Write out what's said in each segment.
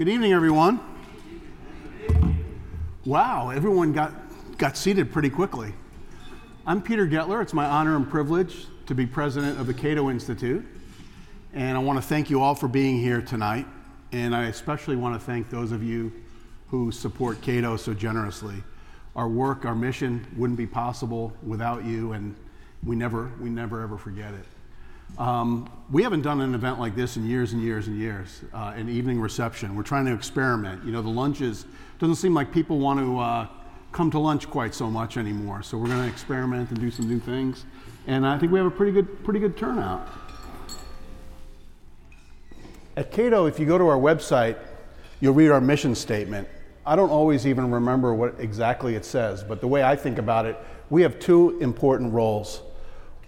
Good evening, everyone. Wow, everyone got, got seated pretty quickly. I'm Peter Goettler. It's my honor and privilege to be president of the Cato Institute. And I want to thank you all for being here tonight. And I especially want to thank those of you who support Cato so generously. Our work, our mission wouldn't be possible without you, and we never, we never ever forget it. Um, we haven't done an event like this in years and years and years, uh, an evening reception. We're trying to experiment. You know, the lunches, doesn't seem like people want to uh, come to lunch quite so much anymore. So we're going to experiment and do some new things. And I think we have a pretty good, pretty good turnout. At Cato, if you go to our website, you'll read our mission statement. I don't always even remember what exactly it says, but the way I think about it, we have two important roles.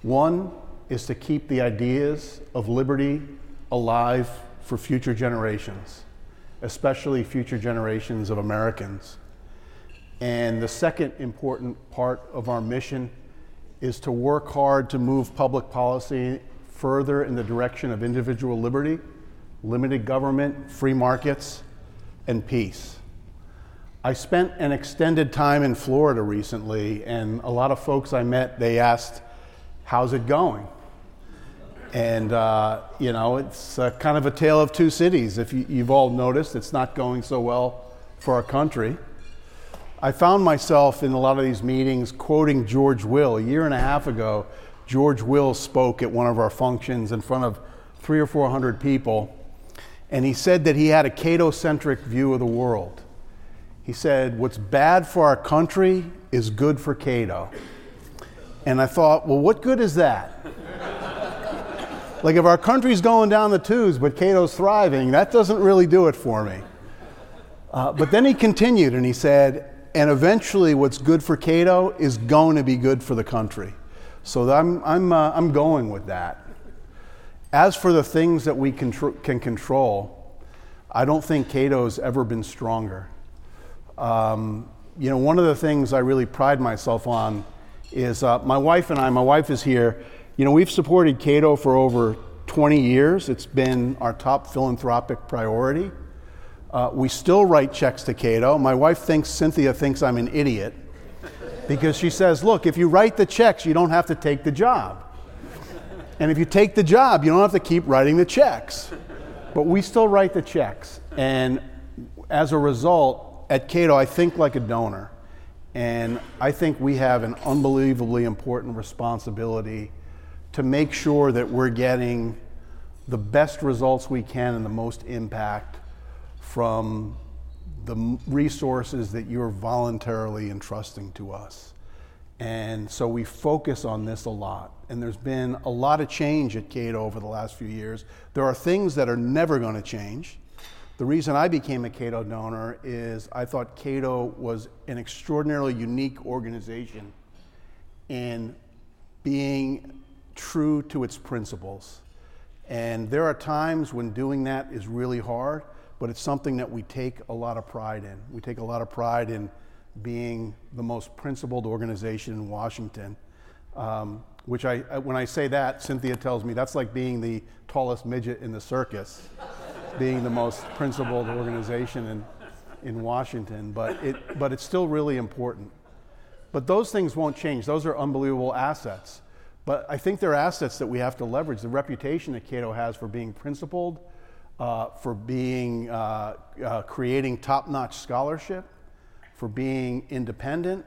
One is to keep the ideas of liberty alive for future generations, especially future generations of Americans. And the second important part of our mission is to work hard to move public policy further in the direction of individual liberty, limited government, free markets, and peace. I spent an extended time in Florida recently, and a lot of folks I met, they asked, How's it going? And, uh, you know, it's kind of a tale of two cities. If you, you've all noticed, it's not going so well for our country. I found myself in a lot of these meetings quoting George Will. A year and a half ago, George Will spoke at one of our functions in front of three or four hundred people, and he said that he had a Cato centric view of the world. He said, What's bad for our country is good for Cato. And I thought, well, what good is that? Like, if our country's going down the tubes, but Cato's thriving, that doesn't really do it for me. Uh, but then he continued and he said, and eventually what's good for Cato is going to be good for the country. So I'm, I'm, uh, I'm going with that. As for the things that we contr- can control, I don't think Cato's ever been stronger. Um, you know, one of the things I really pride myself on is uh, my wife and I, my wife is here, you know, we've supported Cato for over 20 years. It's been our top philanthropic priority. Uh, we still write checks to Cato. My wife thinks, Cynthia thinks I'm an idiot because she says, look, if you write the checks, you don't have to take the job. And if you take the job, you don't have to keep writing the checks. But we still write the checks. And as a result, at Cato, I think like a donor. And I think we have an unbelievably important responsibility to make sure that we're getting the best results we can and the most impact from the resources that you're voluntarily entrusting to us. And so we focus on this a lot. And there's been a lot of change at Cato over the last few years. There are things that are never going to change. The reason I became a Cato donor is I thought Cato was an extraordinarily unique organization in being true to its principles. And there are times when doing that is really hard, but it's something that we take a lot of pride in. We take a lot of pride in being the most principled organization in Washington. Um, which I, when I say that, Cynthia tells me that's like being the tallest midget in the circus, being the most principled organization in, in Washington. But, it, but it's still really important. But those things won't change. Those are unbelievable assets. But I think they're assets that we have to leverage. The reputation that Cato has for being principled, uh, for being uh, uh, creating top-notch scholarship, for being independent,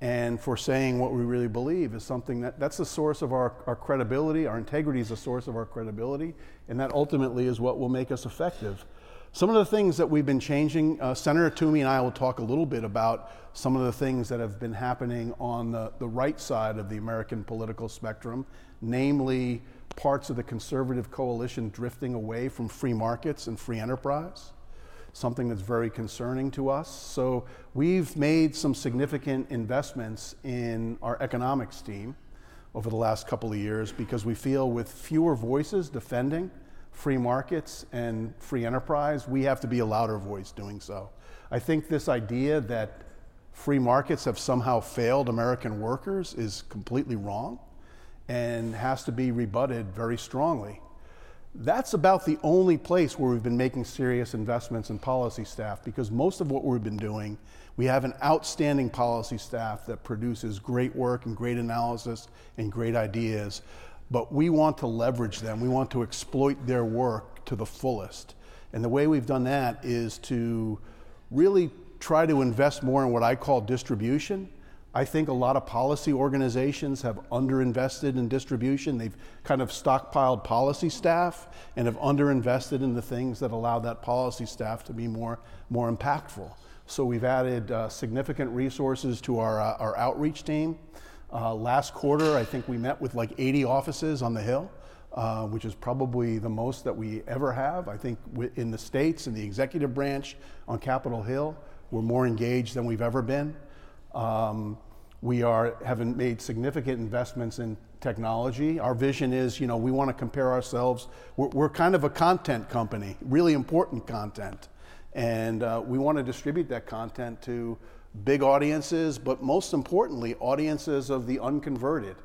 and for saying what we really believe is something that that's the source of our, our credibility. Our integrity is the source of our credibility, and that ultimately is what will make us effective. Some of the things that we've been changing, uh, Senator Toomey and I will talk a little bit about some of the things that have been happening on the, the right side of the American political spectrum, namely parts of the conservative coalition drifting away from free markets and free enterprise, something that's very concerning to us. So we've made some significant investments in our economics team over the last couple of years because we feel with fewer voices defending free markets and free enterprise, we have to be a louder voice doing so. I think this idea that free markets have somehow failed American workers is completely wrong and has to be rebutted very strongly. That's about the only place where we've been making serious investments in policy staff because most of what we've been doing, we have an outstanding policy staff that produces great work and great analysis and great ideas, but we want to leverage them. We want to exploit their work to the fullest. And the way we've done that is to really try to invest more in what I call distribution I think a lot of policy organizations have underinvested in distribution. They've kind of stockpiled policy staff and have underinvested in the things that allow that policy staff to be more, more impactful. So we've added uh, significant resources to our, uh, our outreach team. Uh, last quarter, I think we met with like 80 offices on the Hill, uh, which is probably the most that we ever have. I think in the states, in the executive branch on Capitol Hill, we're more engaged than we've ever been. Um, we are having made significant investments in technology. Our vision is, you know, we want to compare ourselves. We're, we're kind of a content company, really important content, and uh, we want to distribute that content to big audiences, but most importantly, audiences of the unconverted.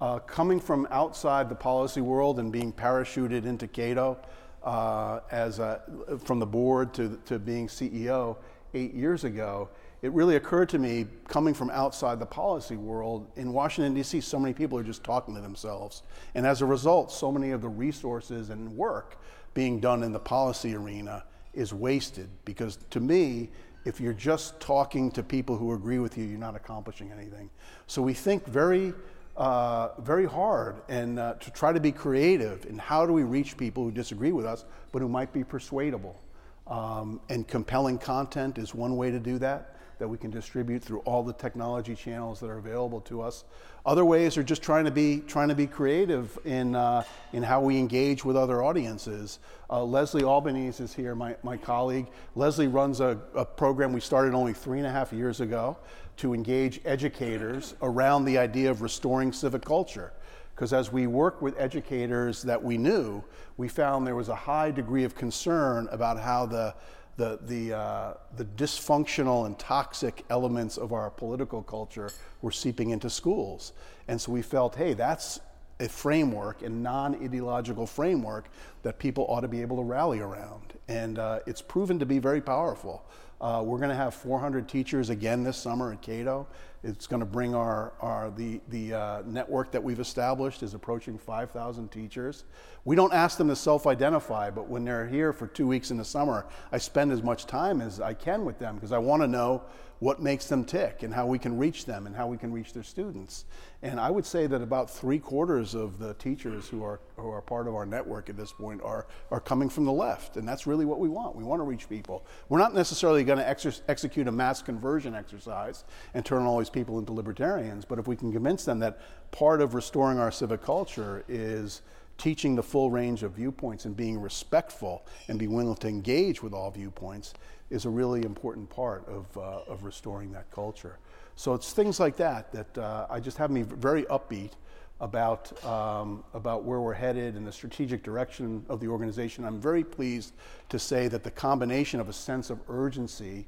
Uh, coming from outside the policy world and being parachuted into Cato uh, as a, from the board to, to being CEO eight years ago, it really occurred to me coming from outside the policy world in Washington, D.C., so many people are just talking to themselves. And as a result, so many of the resources and work being done in the policy arena is wasted because to me, if you're just talking to people who agree with you, you're not accomplishing anything. So we think very, uh, very hard and uh, to try to be creative in how do we reach people who disagree with us, but who might be persuadable. Um, and compelling content is one way to do that that we can distribute through all the technology channels that are available to us. Other ways are just trying to be trying to be creative in uh, in how we engage with other audiences. Uh, Leslie Albanese is here, my, my colleague. Leslie runs a, a program we started only three and a half years ago to engage educators around the idea of restoring civic culture because as we worked with educators that we knew, we found there was a high degree of concern about how the the, the, uh, the dysfunctional and toxic elements of our political culture were seeping into schools. And so we felt, hey, that's a framework, a non ideological framework that people ought to be able to rally around. And uh, it's proven to be very powerful. Uh, we're going to have 400 teachers again this summer at Cato. It's going to bring our, our the, the uh, network that we've established is approaching 5,000 teachers. We don't ask them to self-identify, but when they're here for two weeks in the summer, I spend as much time as I can with them because I want to know what makes them tick and how we can reach them and how we can reach their students. And I would say that about three quarters of the teachers who are, who are part of our network at this point are, are coming from the left. And that's really what we want. We want to reach people. We're not necessarily going to ex- execute a mass conversion exercise and turn all these people into libertarians, but if we can convince them that part of restoring our civic culture is teaching the full range of viewpoints and being respectful and be willing to engage with all viewpoints is a really important part of, uh, of restoring that culture. So it's things like that that uh, I just have me very upbeat about, um, about where we're headed and the strategic direction of the organization. I'm very pleased to say that the combination of a sense of urgency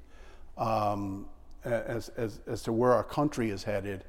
um, as, as, as to where our country is headed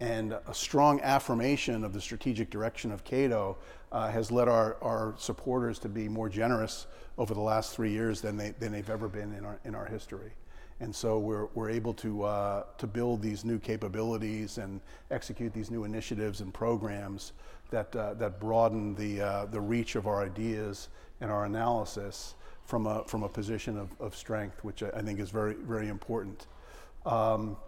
and a strong affirmation of the strategic direction of Cato uh, has led our, our supporters to be more generous over the last three years than, they, than they've ever been in our, in our history. And so we're, we're able to, uh, to build these new capabilities and execute these new initiatives and programs that, uh, that broaden the, uh, the reach of our ideas and our analysis from a, from a position of, of strength, which I think is very, very important. Um,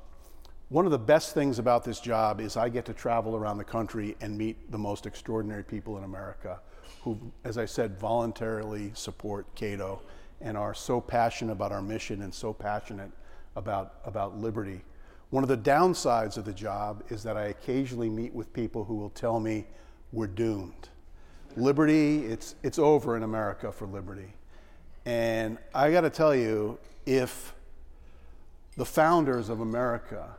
one of the best things about this job is I get to travel around the country and meet the most extraordinary people in America who, as I said, voluntarily support Cato and are so passionate about our mission and so passionate about, about liberty. One of the downsides of the job is that I occasionally meet with people who will tell me we're doomed. Liberty, it's, it's over in America for liberty. And I got to tell you, if the founders of America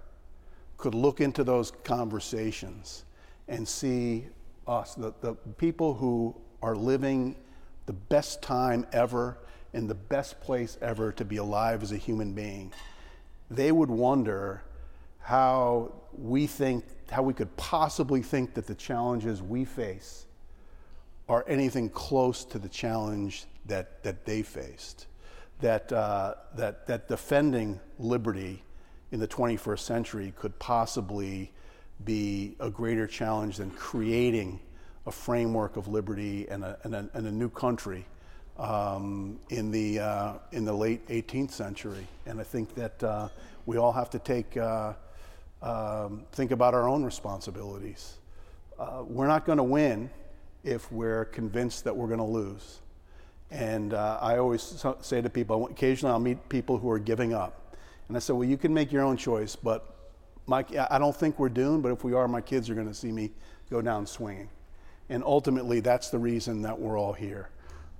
could look into those conversations and see us, the, the people who are living the best time ever in the best place ever to be alive as a human being, they would wonder how we think, how we could possibly think that the challenges we face are anything close to the challenge that, that they faced. That, uh, that, that defending liberty in the 21st century could possibly be a greater challenge than creating a framework of liberty and a, and a, and a new country um, in, the, uh, in the late 18th century. And I think that uh, we all have to take, uh, um, think about our own responsibilities. Uh, we're not going to win if we're convinced that we're going to lose. And uh, I always say to people, occasionally I'll meet people who are giving up. And I said, well, you can make your own choice, but my, I don't think we're doomed, but if we are, my kids are going to see me go down swinging. And ultimately, that's the reason that we're all here.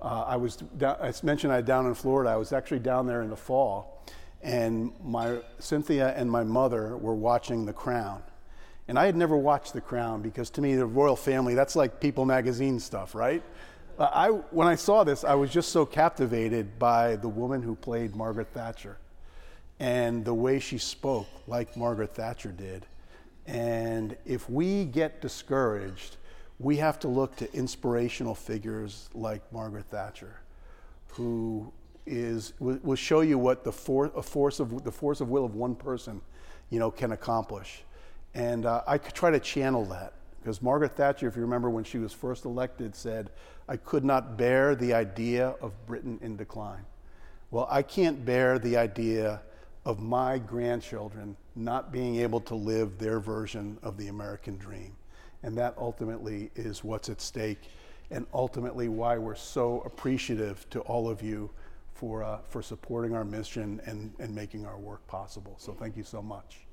Uh, I was down, I mentioned I down in Florida. I was actually down there in the fall, and my Cynthia and my mother were watching The Crown. And I had never watched The Crown because to me, the royal family, that's like People magazine stuff, right? Uh, I, when I saw this, I was just so captivated by the woman who played Margaret Thatcher and the way she spoke, like Margaret Thatcher did. And if we get discouraged, we have to look to inspirational figures like Margaret Thatcher, who is will show you what the for, force of the force of will of one person, you know, can accomplish. And uh, I try to channel that because Margaret Thatcher, if you remember when she was first elected, said, "I could not bear the idea of Britain in decline." Well, I can't bear the idea of my grandchildren not being able to live their version of the American dream. And that ultimately is what's at stake, and ultimately why we're so appreciative to all of you for, uh, for supporting our mission and, and making our work possible. So thank you so much.